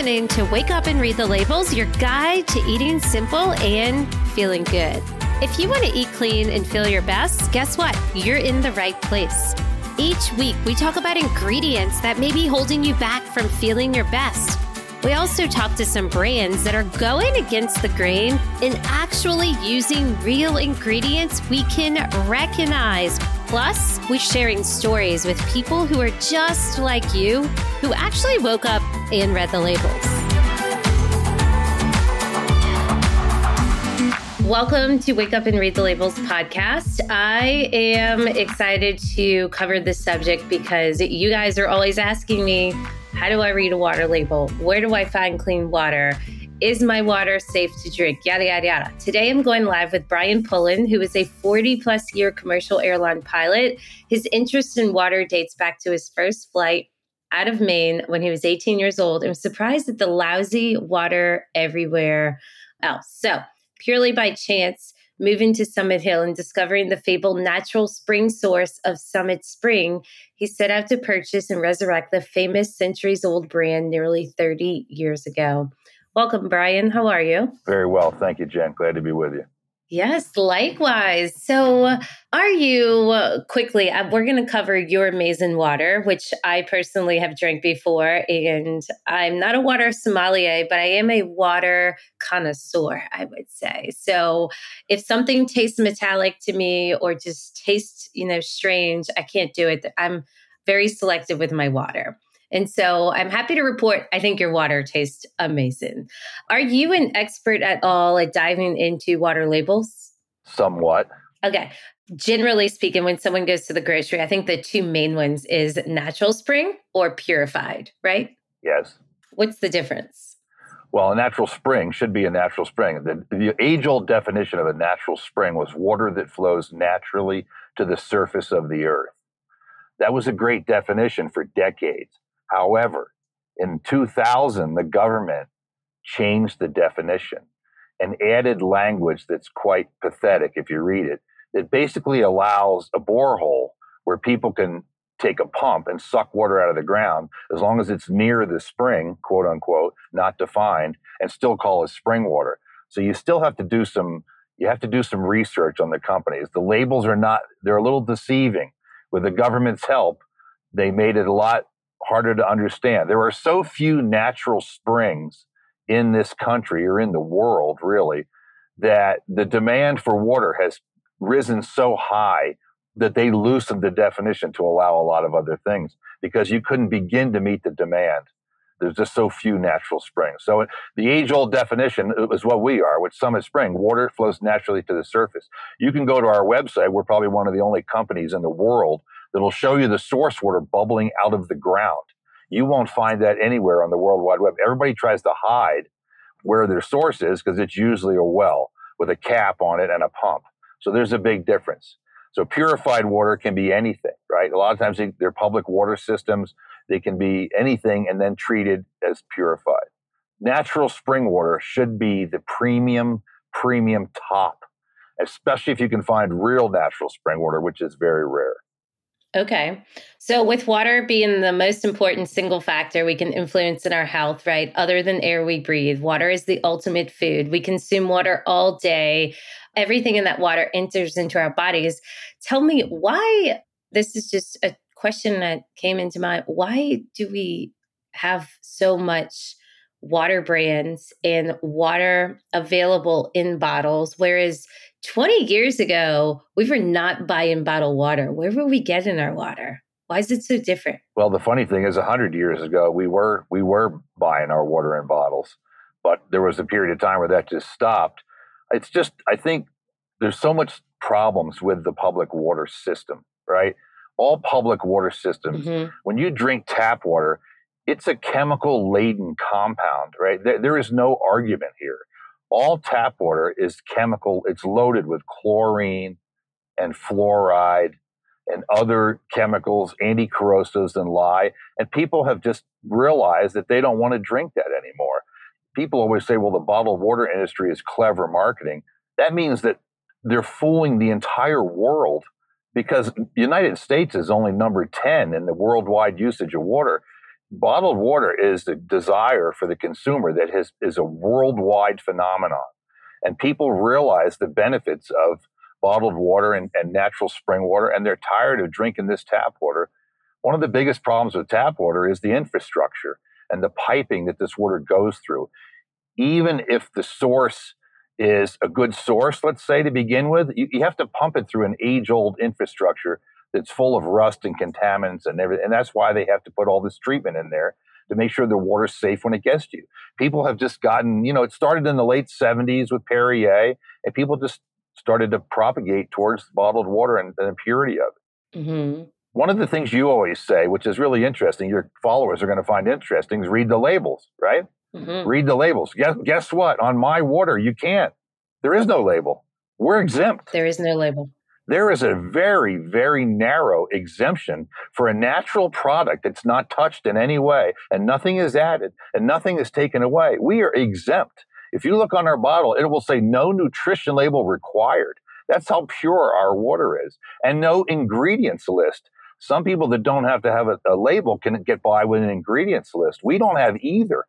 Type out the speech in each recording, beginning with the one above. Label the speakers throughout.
Speaker 1: listening to Wake Up and Read the Labels, your guide to eating simple and feeling good. If you want to eat clean and feel your best, guess what? You're in the right place. Each week, we talk about ingredients that may be holding you back from feeling your best. We also talk to some brands that are going against the grain and actually using real ingredients we can recognize. Plus, we're sharing stories with people who are just like you, who actually woke up and read the labels. Welcome to Wake Up and Read the Labels podcast. I am excited to cover this subject because you guys are always asking me how do I read a water label? Where do I find clean water? Is my water safe to drink? Yada, yada, yada. Today I'm going live with Brian Pullen, who is a 40 plus year commercial airline pilot. His interest in water dates back to his first flight out of Maine when he was 18 years old and was surprised at the lousy water everywhere else. So, purely by chance, moving to Summit Hill and discovering the fabled natural spring source of Summit Spring, he set out to purchase and resurrect the famous centuries old brand nearly 30 years ago. Welcome, Brian. How are you?
Speaker 2: Very well. Thank you, Jen. Glad to be with you.
Speaker 1: Yes, likewise. So, are you uh, quickly? Uh, we're going to cover your amazing water, which I personally have drank before. And I'm not a water sommelier, but I am a water connoisseur, I would say. So, if something tastes metallic to me or just tastes, you know, strange, I can't do it. I'm very selective with my water. And so I'm happy to report I think your water tastes amazing. Are you an expert at all at diving into water labels?
Speaker 2: Somewhat.
Speaker 1: Okay. Generally speaking, when someone goes to the grocery, I think the two main ones is natural spring or purified, right?
Speaker 2: Yes.
Speaker 1: What's the difference?
Speaker 2: Well, a natural spring should be a natural spring. The, the age old definition of a natural spring was water that flows naturally to the surface of the earth. That was a great definition for decades. However, in 2000, the government changed the definition and added language that's quite pathetic if you read it. That basically allows a borehole where people can take a pump and suck water out of the ground as long as it's near the spring, quote unquote, not defined, and still call it spring water. So you still have to do some you have to do some research on the companies. The labels are not they're a little deceiving. With the government's help, they made it a lot harder to understand. There are so few natural springs in this country or in the world, really, that the demand for water has risen so high that they loosened the definition to allow a lot of other things because you couldn't begin to meet the demand. There's just so few natural springs. So the age old definition is what we are with Summit Spring. Water flows naturally to the surface. You can go to our website. We're probably one of the only companies in the world that'll show you the source water bubbling out of the ground. You won't find that anywhere on the World Wide Web. Everybody tries to hide where their source is because it's usually a well with a cap on it and a pump. So there's a big difference. So purified water can be anything, right? A lot of times they, they're public water systems. They can be anything and then treated as purified. Natural spring water should be the premium, premium top, especially if you can find real natural spring water, which is very rare.
Speaker 1: Okay. So, with water being the most important single factor we can influence in our health, right? Other than air we breathe, water is the ultimate food. We consume water all day. Everything in that water enters into our bodies. Tell me why this is just a question that came into mind. Why do we have so much water brands and water available in bottles? Whereas 20 years ago, we were not buying bottled water. Where were we getting our water? Why is it so different?
Speaker 2: Well, the funny thing is, 100 years ago, we were we were buying our water in bottles, but there was a period of time where that just stopped. It's just, I think, there's so much problems with the public water system, right? All public water systems, mm-hmm. when you drink tap water, it's a chemical laden compound, right? There, there is no argument here all tap water is chemical. It's loaded with chlorine and fluoride and other chemicals, anti-corrosives and lye. And people have just realized that they don't want to drink that anymore. People always say, well, the bottled water industry is clever marketing. That means that they're fooling the entire world because the United States is only number 10 in the worldwide usage of water. Bottled water is the desire for the consumer that has, is a worldwide phenomenon. And people realize the benefits of bottled water and, and natural spring water, and they're tired of drinking this tap water. One of the biggest problems with tap water is the infrastructure and the piping that this water goes through. Even if the source is a good source, let's say to begin with, you, you have to pump it through an age old infrastructure that's full of rust and contaminants and everything. And that's why they have to put all this treatment in there to make sure the water's safe when it gets to you. People have just gotten, you know, it started in the late 70s with Perrier, and people just started to propagate towards bottled water and the purity of it. Mm-hmm. One of the things you always say, which is really interesting, your followers are going to find interesting, is read the labels, right? Mm-hmm. Read the labels. Guess, guess what? On my water, you can't. There is no label. We're exempt.
Speaker 1: There is no label.
Speaker 2: There is a very, very narrow exemption for a natural product that's not touched in any way and nothing is added and nothing is taken away. We are exempt. If you look on our bottle, it will say no nutrition label required. That's how pure our water is. And no ingredients list. Some people that don't have to have a, a label can get by with an ingredients list. We don't have either.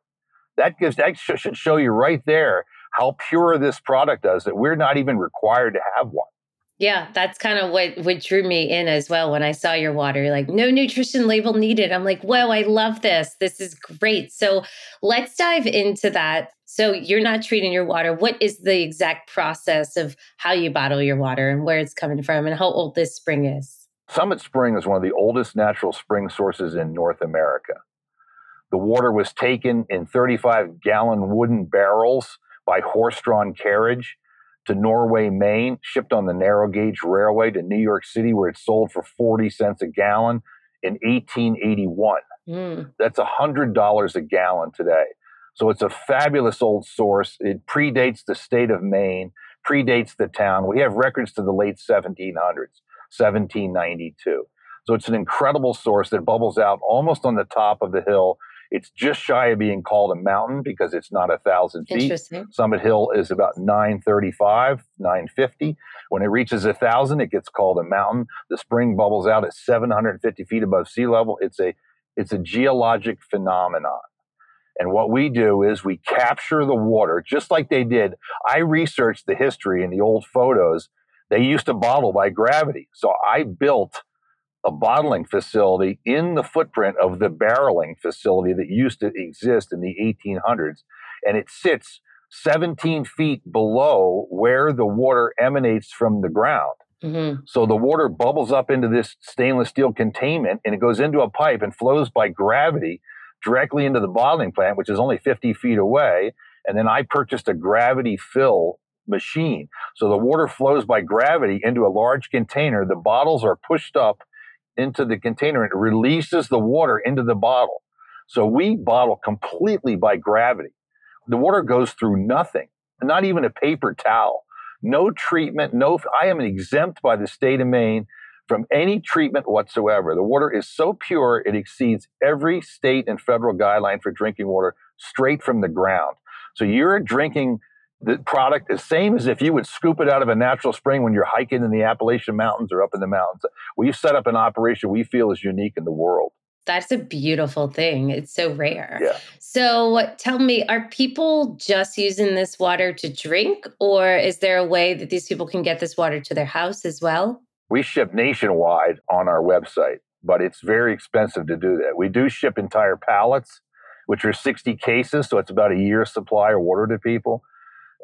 Speaker 2: That gives that should show you right there how pure this product is that we're not even required to have one.
Speaker 1: Yeah, that's kind of what what drew me in as well when I saw your water. Like no nutrition label needed. I'm like, "Whoa, I love this. This is great." So, let's dive into that. So, you're not treating your water. What is the exact process of how you bottle your water and where it's coming from and how old this spring is?
Speaker 2: Summit Spring is one of the oldest natural spring sources in North America. The water was taken in 35 gallon wooden barrels by horse drawn carriage to Norway, Maine, shipped on the narrow gauge railway to New York City, where it sold for 40 cents a gallon in 1881. Mm. That's $100 a gallon today. So it's a fabulous old source. It predates the state of Maine, predates the town. We have records to the late 1700s, 1792. So it's an incredible source that bubbles out almost on the top of the hill it's just shy of being called a mountain because it's not a thousand feet. Summit Hill is about 935, 950. When it reaches a thousand, it gets called a mountain. The spring bubbles out at 750 feet above sea level. It's a it's a geologic phenomenon. And what we do is we capture the water just like they did. I researched the history in the old photos. They used to bottle by gravity. So I built a bottling facility in the footprint of the barreling facility that used to exist in the 1800s. And it sits 17 feet below where the water emanates from the ground. Mm-hmm. So the water bubbles up into this stainless steel containment and it goes into a pipe and flows by gravity directly into the bottling plant, which is only 50 feet away. And then I purchased a gravity fill machine. So the water flows by gravity into a large container. The bottles are pushed up into the container and it releases the water into the bottle. So we bottle completely by gravity. The water goes through nothing, not even a paper towel, no treatment, no, I am exempt by the state of Maine from any treatment whatsoever. The water is so pure, it exceeds every state and federal guideline for drinking water straight from the ground. So you're drinking the product is same as if you would scoop it out of a natural spring when you're hiking in the Appalachian Mountains or up in the mountains. We've set up an operation we feel is unique in the world.
Speaker 1: That's a beautiful thing. It's so rare.
Speaker 2: Yeah.
Speaker 1: So tell me, are people just using this water to drink, or is there a way that these people can get this water to their house as well?
Speaker 2: We ship nationwide on our website, but it's very expensive to do that. We do ship entire pallets, which are 60 cases, so it's about a year's supply of water to people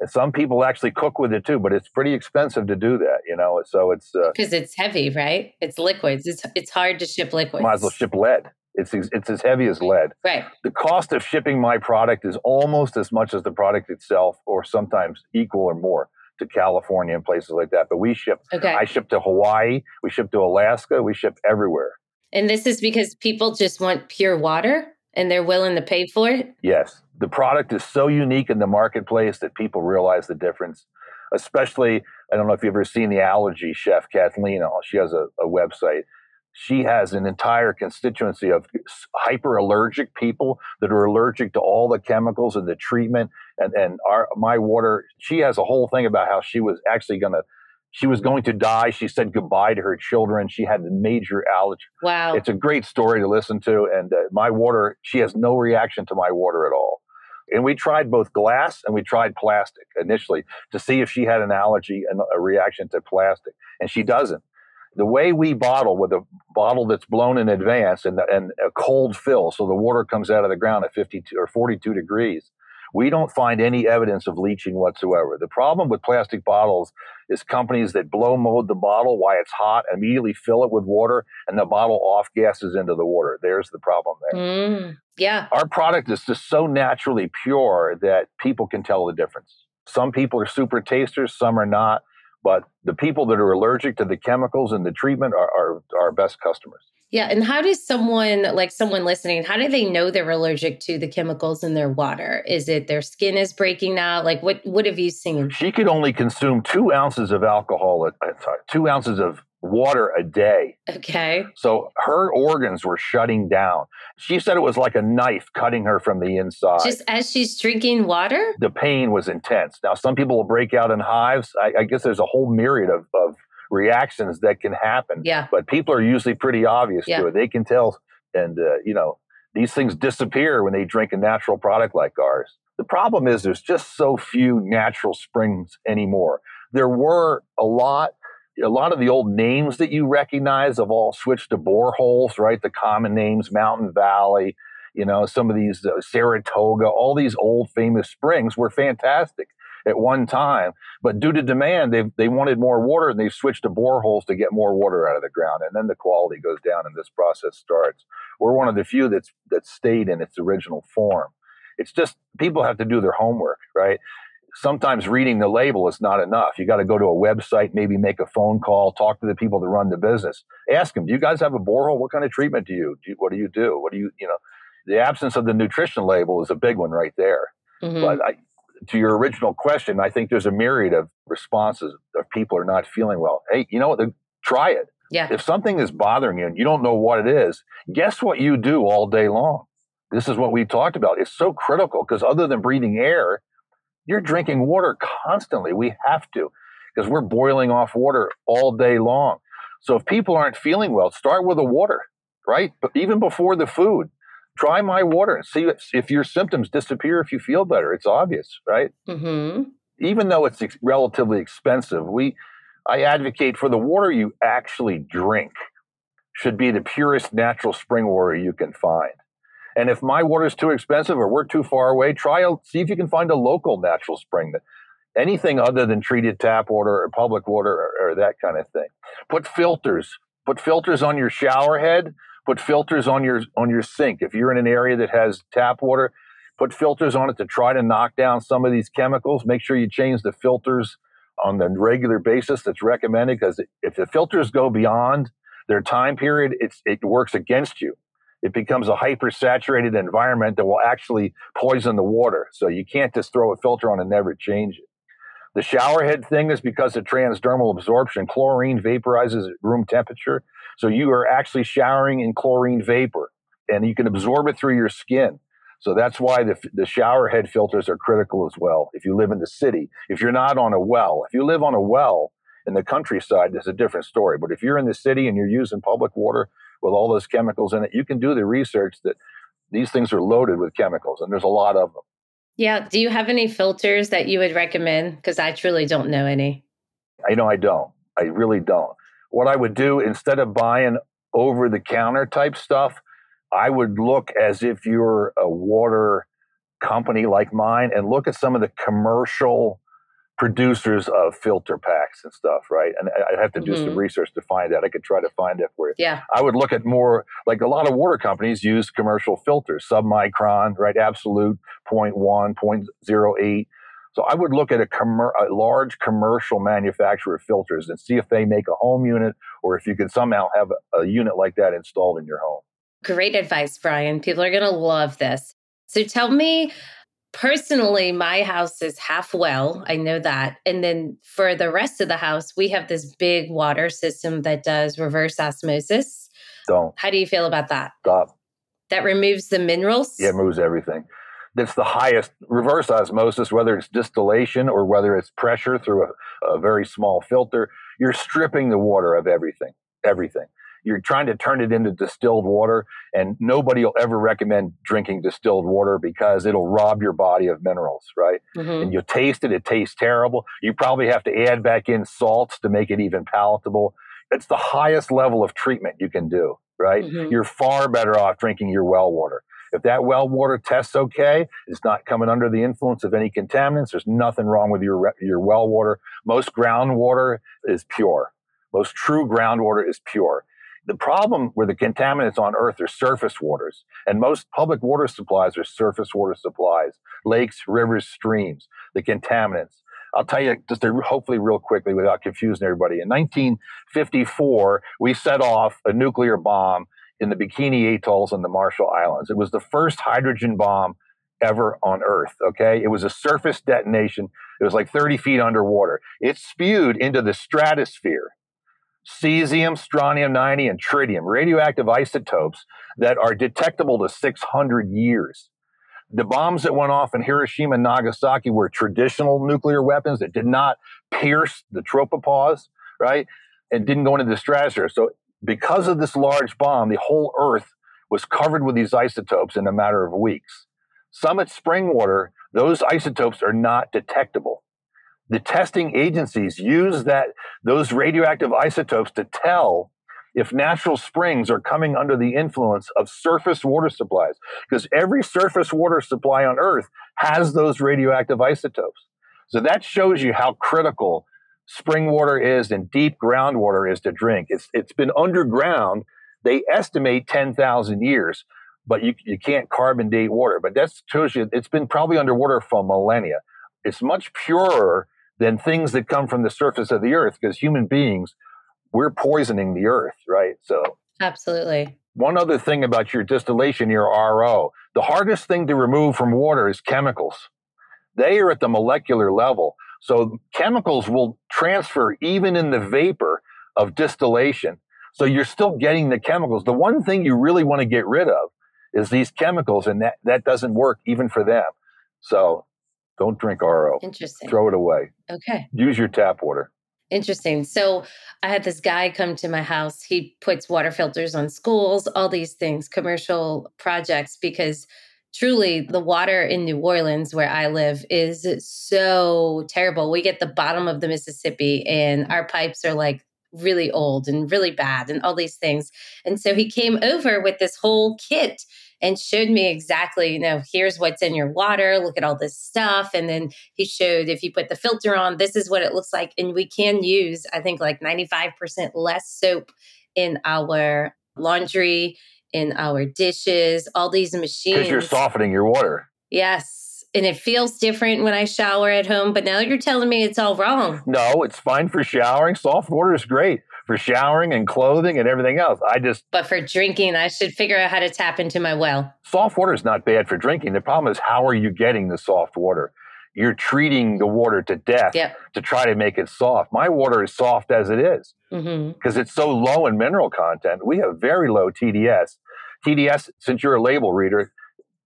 Speaker 2: some people actually cook with it too, but it's pretty expensive to do that, you know. So it's
Speaker 1: because uh, it's heavy, right? It's liquids. It's it's hard to ship liquids.
Speaker 2: Might as well ship lead. It's it's as heavy as lead.
Speaker 1: Right.
Speaker 2: The cost of shipping my product is almost as much as the product itself, or sometimes equal or more to California and places like that. But we ship. Okay. I ship to Hawaii. We ship to Alaska. We ship everywhere.
Speaker 1: And this is because people just want pure water and they're willing to pay for it?
Speaker 2: Yes. The product is so unique in the marketplace that people realize the difference. Especially, I don't know if you've ever seen the allergy chef, Kathleen. She has a, a website. She has an entire constituency of hyper allergic people that are allergic to all the chemicals and the treatment. And, and our, my water, she has a whole thing about how she was actually going to She was going to die. She said goodbye to her children. She had a major allergy.
Speaker 1: Wow.
Speaker 2: It's a great story to listen to. And uh, my water, she has no reaction to my water at all. And we tried both glass and we tried plastic initially to see if she had an allergy and a reaction to plastic. And she doesn't. The way we bottle with a bottle that's blown in advance and, and a cold fill, so the water comes out of the ground at 52 or 42 degrees, we don't find any evidence of leaching whatsoever. The problem with plastic bottles is companies that blow mold the bottle while it's hot, immediately fill it with water, and the bottle off gases into the water. There's the problem there.
Speaker 1: Mm, yeah.
Speaker 2: Our product is just so naturally pure that people can tell the difference. Some people are super tasters, some are not. But the people that are allergic to the chemicals and the treatment are, are our best customers.
Speaker 1: Yeah. And how does someone, like someone listening, how do they know they're allergic to the chemicals in their water? Is it their skin is breaking out? Like what, what have you seen?
Speaker 2: She could only consume two ounces of alcohol, at, sorry, two ounces of water a day.
Speaker 1: Okay.
Speaker 2: So her organs were shutting down. She said it was like a knife cutting her from the inside.
Speaker 1: Just as she's drinking water?
Speaker 2: The pain was intense. Now, some people will break out in hives. I, I guess there's a whole myriad of, of reactions that can happen.
Speaker 1: Yeah.
Speaker 2: But people are usually pretty obvious
Speaker 1: yeah.
Speaker 2: to it. They can tell. And, uh, you know, these things disappear when they drink a natural product like ours. The problem is there's just so few natural springs anymore. There were a lot a lot of the old names that you recognize have all switched to boreholes, right? The common names, Mountain Valley, you know, some of these uh, Saratoga, all these old famous springs were fantastic at one time, but due to demand, they they wanted more water and they've switched to boreholes to get more water out of the ground, and then the quality goes down and this process starts. We're one of the few that's that stayed in its original form. It's just people have to do their homework, right? Sometimes reading the label is not enough. You got to go to a website, maybe make a phone call, talk to the people that run the business. Ask them, do you guys have a borehole? What kind of treatment do you, do you what do you do? What do you, you know, the absence of the nutrition label is a big one right there. Mm-hmm. But I, to your original question, I think there's a myriad of responses of people are not feeling well. Hey, you know what? Try it.
Speaker 1: Yeah.
Speaker 2: If something is bothering you and you don't know what it is, guess what you do all day long? This is what we talked about. It's so critical because other than breathing air, you're drinking water constantly. We have to because we're boiling off water all day long. So if people aren't feeling well, start with the water, right? But even before the food, try my water and see if your symptoms disappear if you feel better. It's obvious, right?
Speaker 1: Mm-hmm.
Speaker 2: Even though it's ex- relatively expensive, we I advocate for the water you actually drink should be the purest natural spring water you can find. And if my water is too expensive or we're too far away, try a, see if you can find a local natural spring that anything other than treated tap water or public water or, or that kind of thing. Put filters. Put filters on your shower head put filters on your on your sink. If you're in an area that has tap water, put filters on it to try to knock down some of these chemicals. Make sure you change the filters on the regular basis that's recommended because if the filters go beyond their time period, it's, it works against you. It becomes a hypersaturated environment that will actually poison the water. So you can't just throw a filter on and never change it. The shower head thing is because of transdermal absorption. Chlorine vaporizes at room temperature. So you are actually showering in chlorine vapor and you can absorb it through your skin. So that's why the, the shower head filters are critical as well. If you live in the city, if you're not on a well, if you live on a well in the countryside, it's a different story. But if you're in the city and you're using public water with all those chemicals in it, you can do the research that these things are loaded with chemicals and there's a lot of them.
Speaker 1: Yeah. Do you have any filters that you would recommend? Because I truly don't know any.
Speaker 2: I know I don't. I really don't what I would do instead of buying over the counter type stuff, I would look as if you're a water company like mine and look at some of the commercial producers of filter packs and stuff, right? And I'd have to do mm-hmm. some research to find that. I could try to find it for you.
Speaker 1: Yeah.
Speaker 2: I would look at more like a lot of water companies use commercial filters, submicron, right? Absolute 0.1, 0.08. So I would look at a, com- a large commercial manufacturer of filters and see if they make a home unit or if you could somehow have a, a unit like that installed in your home.
Speaker 1: Great advice, Brian. People are going to love this. So tell me personally, my house is half well. I know that. And then for the rest of the house, we have this big water system that does reverse osmosis.
Speaker 2: Don't.
Speaker 1: How do you feel about that?
Speaker 2: Stop.
Speaker 1: That removes the minerals?
Speaker 2: Yeah, it removes everything that's the highest reverse osmosis, whether it's distillation or whether it's pressure through a, a very small filter. you're stripping the water of everything, everything. You're trying to turn it into distilled water, and nobody will ever recommend drinking distilled water because it'll rob your body of minerals, right? Mm-hmm. And you taste it, it tastes terrible. You probably have to add back in salts to make it even palatable. It's the highest level of treatment you can do, right? Mm-hmm. You're far better off drinking your well water. If that well water tests okay, it's not coming under the influence of any contaminants. There's nothing wrong with your your well water. Most groundwater is pure. Most true groundwater is pure. The problem where the contaminants on Earth are surface waters, and most public water supplies are surface water supplies, lakes, rivers, streams, the contaminants. I'll tell you just hopefully real quickly without confusing everybody. In 1954, we set off a nuclear bomb in the Bikini Atolls on the Marshall Islands. It was the first hydrogen bomb ever on Earth. Okay. It was a surface detonation. It was like 30 feet underwater. It spewed into the stratosphere cesium, strontium 90, and tritium, radioactive isotopes that are detectable to 600 years. The bombs that went off in Hiroshima and Nagasaki were traditional nuclear weapons that did not pierce the tropopause, right? And didn't go into the stratosphere. So because of this large bomb, the whole Earth was covered with these isotopes in a matter of weeks. Summit spring water, those isotopes are not detectable. The testing agencies use that those radioactive isotopes to tell if natural springs are coming under the influence of surface water supplies because every surface water supply on earth has those radioactive isotopes. So that shows you how critical spring water is and deep groundwater is to drink. It's it's been underground. They estimate 10,000 years, but you, you can't carbon date water. But that shows you it's been probably underwater for millennia. It's much purer than things that come from the surface of the earth because human beings, we're poisoning the earth, right? So,
Speaker 1: absolutely.
Speaker 2: One other thing about your distillation, your RO, the hardest thing to remove from water is chemicals. They are at the molecular level. So chemicals will transfer even in the vapor of distillation. So you're still getting the chemicals. The one thing you really want to get rid of is these chemicals, and that, that doesn't work even for them. So don't drink RO.
Speaker 1: Interesting.
Speaker 2: Throw it away.
Speaker 1: Okay.
Speaker 2: Use your tap water.
Speaker 1: Interesting. So I had this guy come to my house. He puts water filters on schools, all these things, commercial projects, because truly the water in New Orleans, where I live, is so terrible. We get the bottom of the Mississippi, and our pipes are like really old and really bad, and all these things. And so he came over with this whole kit and showed me exactly, you know, here's what's in your water, look at all this stuff. And then he showed if you put the filter on, this is what it looks like. And we can use, I think, like 95% less soap in our laundry in our dishes, all these machines.
Speaker 2: Because you're softening your water.
Speaker 1: Yes. And it feels different when I shower at home, but now you're telling me it's all wrong.
Speaker 2: No, it's fine for showering. Soft water is great for showering and clothing and everything else. I just.
Speaker 1: But for drinking, I should figure out how to tap into my well.
Speaker 2: Soft water is not bad for drinking. The problem is, how are you getting the soft water? You're treating the water to death
Speaker 1: yep.
Speaker 2: to try to make it soft. My water is soft as it is because mm-hmm. it's so low in mineral content. We have very low TDS. TDS, since you're a label reader,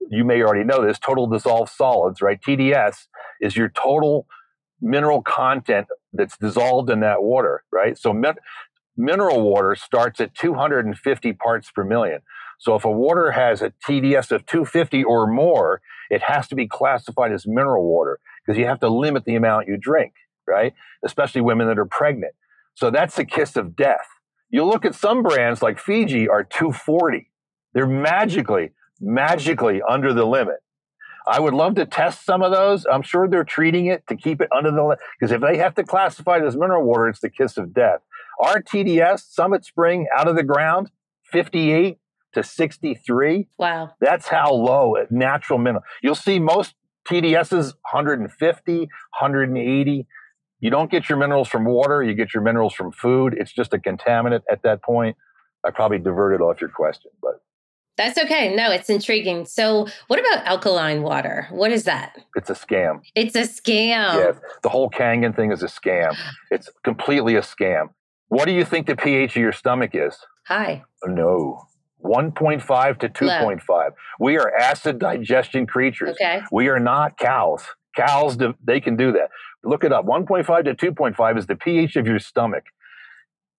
Speaker 2: you may already know this total dissolved solids, right? TDS is your total mineral content that's dissolved in that water, right? So mineral water starts at 250 parts per million. So if a water has a TDS of 250 or more, it has to be classified as mineral water because you have to limit the amount you drink, right? Especially women that are pregnant. So that's the kiss of death. You look at some brands like Fiji are 240. They're magically, magically under the limit. I would love to test some of those. I'm sure they're treating it to keep it under the limit because if they have to classify it as mineral water, it's the kiss of death. Our TDS Summit Spring out of the ground, 58 to 63.
Speaker 1: Wow.
Speaker 2: That's how low at natural mineral. You'll see most TDSs 150, 180. You don't get your minerals from water, you get your minerals from food. It's just a contaminant at that point. I probably diverted off your question, but
Speaker 1: that's okay. No, it's intriguing. So, what about alkaline water? What is that?
Speaker 2: It's a scam.
Speaker 1: It's a scam.
Speaker 2: Yes. The whole Kangen thing is a scam. It's completely a scam. What do you think the pH of your stomach is?
Speaker 1: High.
Speaker 2: No. 1.5 to 2.5. We are acid digestion creatures.
Speaker 1: Okay.
Speaker 2: We are not cows. Cows, they can do that. Look it up. 1.5 to 2.5 is the pH of your stomach.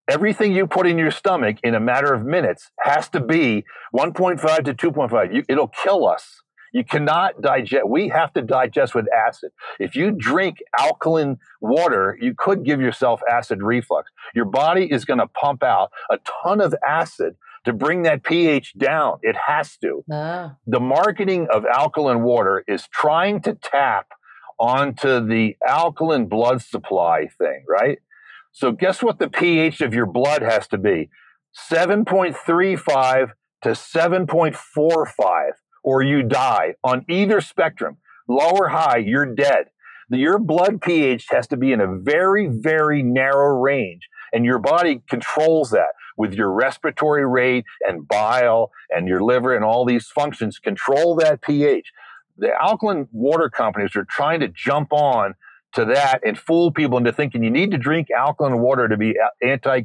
Speaker 2: everything you put in your stomach in a matter of minutes has to be 1.5 to 2.5. You, it'll kill us. You cannot digest. We have to digest with acid. If you drink alkaline water, you could give yourself acid reflux. Your body is going to pump out a ton of acid to bring that pH down. It has to. Ah. The marketing of alkaline water is trying to tap onto the alkaline blood supply thing, right? So guess what the pH of your blood has to be? 7.35 to 7.45 or you die on either spectrum. Low or high, you're dead. Your blood pH has to be in a very, very narrow range, and your body controls that with your respiratory rate and bile and your liver and all these functions. Control that pH. The alkaline water companies are trying to jump on to that and fool people into thinking you need to drink alkaline water to be anti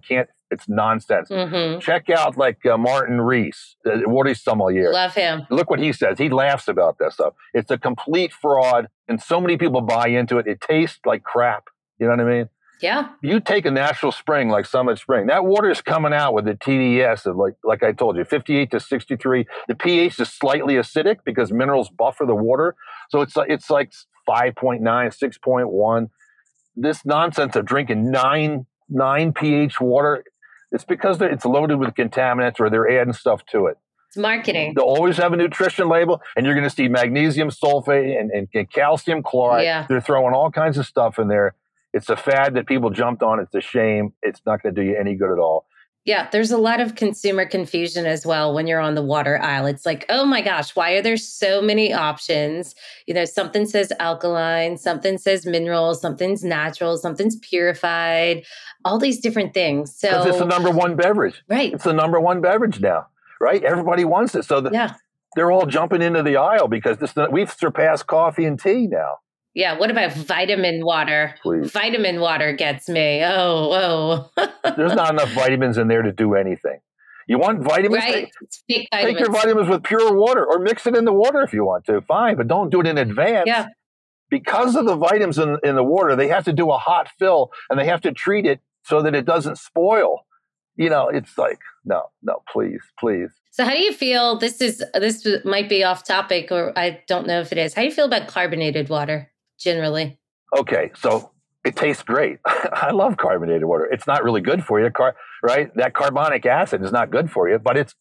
Speaker 2: it's nonsense. Mm-hmm. Check out like uh, Martin Riese, the water sommelier.
Speaker 1: Love him.
Speaker 2: Look what he says. He laughs about this stuff. It's a complete fraud, and so many people buy into it. It tastes like crap. You know what I mean?
Speaker 1: Yeah.
Speaker 2: You take a natural spring like Summit Spring. That water is coming out with a TDS of like like I told you, 58 to 63. The pH is slightly acidic because minerals buffer the water. So it's like it's like 5.9, 6.1. This nonsense of drinking 9 9 pH water it's because it's loaded with contaminants or they're adding stuff to it.
Speaker 1: It's marketing.
Speaker 2: They'll always have a nutrition label, and you're going to see magnesium sulfate and, and, and calcium chloride. Yeah. They're throwing all kinds of stuff in there. It's a fad that people jumped on. It's a shame. It's not going to do you any good at all.
Speaker 1: Yeah, there's a lot of consumer confusion as well when you're on the water aisle. It's like, oh my gosh, why are there so many options? You know, something says alkaline, something says mineral, something's natural, something's purified, all these different things. So
Speaker 2: it's the number one beverage.
Speaker 1: Right.
Speaker 2: It's the number one beverage now, right? Everybody wants it. So the, yeah. they're all jumping into the aisle because this, we've surpassed coffee and tea now.
Speaker 1: Yeah. What about mm-hmm. vitamin water? Please. Vitamin water gets me. Oh,
Speaker 2: oh. There's not enough vitamins in there to do anything. You want vitamins?
Speaker 1: Right.
Speaker 2: Take, take, your vitamins with pure water or mix it in the water if you want to. Fine, but don't do it in advance.
Speaker 1: Yeah.
Speaker 2: Because of the vitamins in, in the water, they have to do a hot fill and they have to treat it so that it doesn't spoil. You know, it's like, no, no, please, please.
Speaker 1: So how do you feel this is this might be off topic or I don't know if it is. How do you feel about carbonated water? Generally?
Speaker 2: Okay, so it tastes great. I love carbonated water. It's not really good for you, car- right? That carbonic acid is not good for you, but it's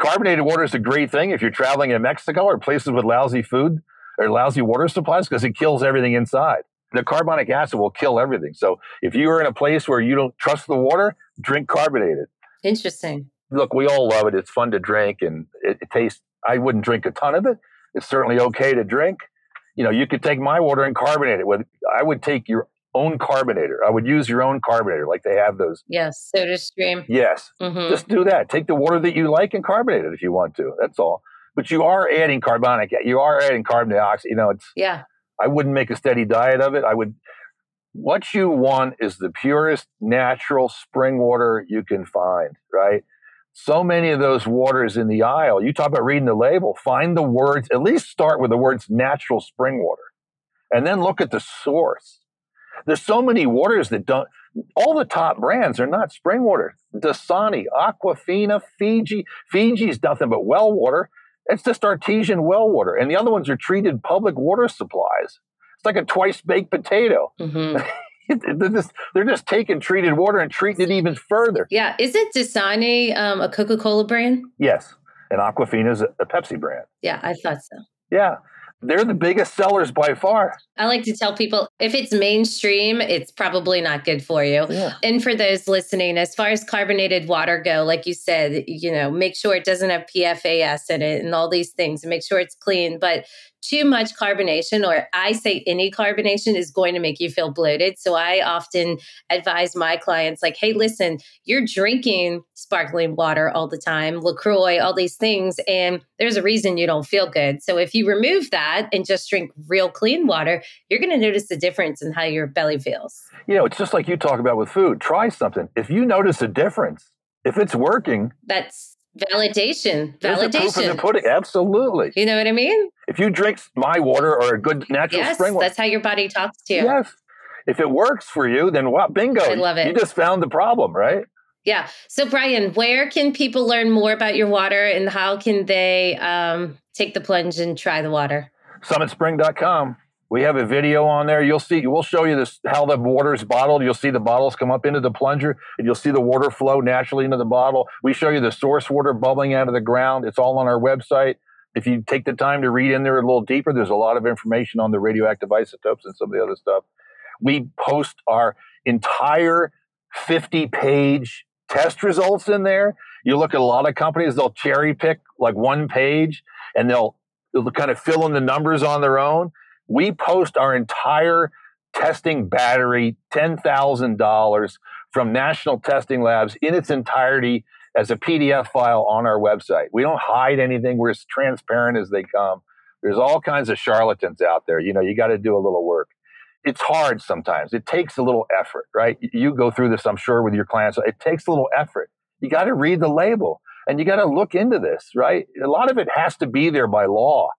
Speaker 2: carbonated water is a great thing if you're traveling in Mexico or places with lousy food or lousy water supplies because it kills everything inside. The carbonic acid will kill everything. So if you are in a place where you don't trust the water, drink carbonated.
Speaker 1: Interesting.
Speaker 2: Look, we all love it. It's fun to drink and it, it tastes. I wouldn't drink a ton of it. It's certainly okay to drink, you know, you could take my water and carbonate it with, I would take your own carbonator. I would use your own carbonator, like they have those.
Speaker 1: Yes, Soda Stream.
Speaker 2: Yes, mm-hmm. just do that. Take the water that you like and carbonate it if you want to. That's all. But you are adding carbonic. You are adding carbon dioxide. You know, it's.
Speaker 1: Yeah.
Speaker 2: I wouldn't make a steady diet of it. I would. What you want is the purest natural spring water you can find, right? So many of those waters in the aisle, you talk about reading the label, find the words, at least start with the words natural spring water, and then look at the source. There's so many waters that don't, all the top brands are not spring water. Dasani, Aquafina, Fiji. Fiji's nothing but well water. It's just artesian well water. And the other ones are treated public water supplies. It's like a twice baked potato. Mm-hmm. they're just they're just taking treated water and treating it even further.
Speaker 1: Yeah, isn't Dasani um, a Coca Cola brand?
Speaker 2: Yes, and Aquafina is a, a Pepsi brand.
Speaker 1: Yeah, I thought so.
Speaker 2: Yeah, they're the biggest sellers by far.
Speaker 1: I like to tell people if it's mainstream, it's probably not good for you. Yeah. And for those listening, as far as carbonated water go, like you said, you know, make sure it doesn't have PFAS in it and all these things and make sure it's clean. But too much carbonation, or I say any carbonation, is going to make you feel bloated. So I often advise my clients, like, hey, listen, you're drinking sparkling water all the time, LaCroix, all these things, and there's a reason you don't feel good. So if you remove that and just drink real clean water, you're going to notice the difference in how your belly feels.
Speaker 2: You know, it's just like you talk about with food. Try something. If you notice a difference, if it's working,
Speaker 1: that's Validation. Validation. Proof
Speaker 2: in the pudding. Absolutely.
Speaker 1: You know what I mean?
Speaker 2: If you drink my water or a good natural
Speaker 1: yes,
Speaker 2: spring water.
Speaker 1: That's how your body talks to you.
Speaker 2: Yes. If it works for you, then what? Bingo.
Speaker 1: I love it.
Speaker 2: You just found the problem, right?
Speaker 1: Yeah. So, Brian, where can people learn more about your water and how can they um, take the plunge and try the water?
Speaker 2: SummitSpring.com. We have a video on there. You'll see, we'll show you this how the water is bottled. You'll see the bottles come up into the plunger and you'll see the water flow naturally into the bottle. We show you the source water bubbling out of the ground. It's all on our website. If you take the time to read in there a little deeper, there's a lot of information on the radioactive isotopes and some of the other stuff. We post our entire 50 page test results in there. You look at a lot of companies, they'll cherry pick like one page and they'll, they'll kind of fill in the numbers on their own. We post our entire testing battery, $10,000 from national testing labs in its entirety as a PDF file on our website. We don't hide anything. We're as transparent as they come. There's all kinds of charlatans out there. You know, you got to do a little work. It's hard sometimes. It takes a little effort, right? You go through this, I'm sure, with your clients. It takes a little effort. You got to read the label and you got to look into this, right? A lot of it has to be there by law,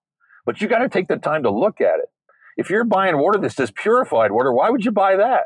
Speaker 2: but you got to take the time to look at it. If you're buying water that says purified water, why would you buy that?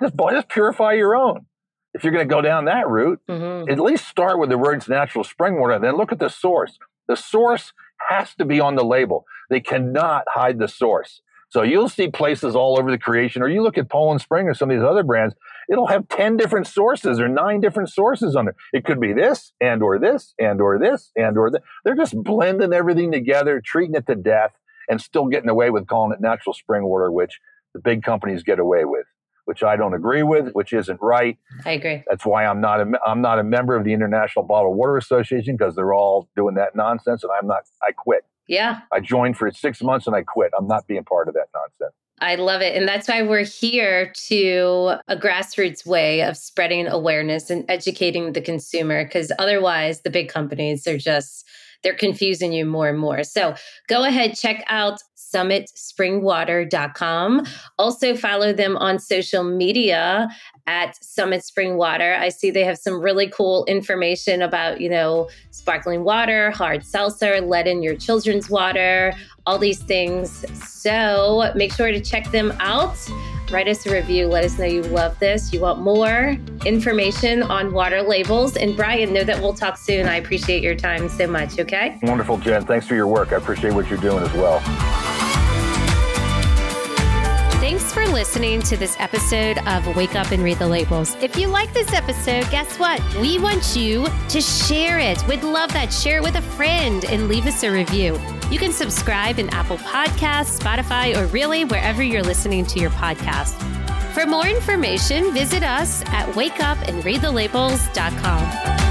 Speaker 2: Just buy, just purify your own. If you're going to go down that route, mm-hmm. at least start with the words natural spring water, and then look at the source. The source has to be on the label. They cannot hide the source. So you'll see places all over the creation, or you look at Poland Spring or some of these other brands, it'll have 10 different sources or nine different sources on it. It could be this and or this and or this and or that. They're just blending everything together, treating it to death, and still getting away with calling it natural spring water, which the big companies get away with, which I don't agree with, which isn't right.
Speaker 1: I agree.
Speaker 2: That's why I'm not a, I'm not a member of the International Bottled Water Association because they're all doing that nonsense, and I'm not. I quit.
Speaker 1: Yeah.
Speaker 2: I joined for six months and I quit. I'm not being part of that nonsense.
Speaker 1: I love it. And that's why we're here to a grassroots way of spreading awareness and educating the consumer because otherwise the big companies are just they're confusing you more and more. So go ahead, check out summitspringwater.com. Also follow them on social media at Summit Spring Water. I see they have some really cool information about, you know, sparkling water, hard seltzer, let in your children's water, all these things. So make sure to check them out. Write us a review. Let us know you love this. You want more information on water labels. And Brian, know that we'll talk soon. I appreciate your time so much. Okay.
Speaker 2: Wonderful, Jen. Thanks for your work. I appreciate what you're doing as well.
Speaker 1: Thanks for listening to this episode of Wake Up and Read the Labels. If you like this episode, guess what? We want you to share it. We'd love that. Share it with a friend and leave us a review. You can subscribe in Apple Podcasts, Spotify, or really wherever you're listening to your podcast. For more information, visit us at wakeupandreadthelabels.com.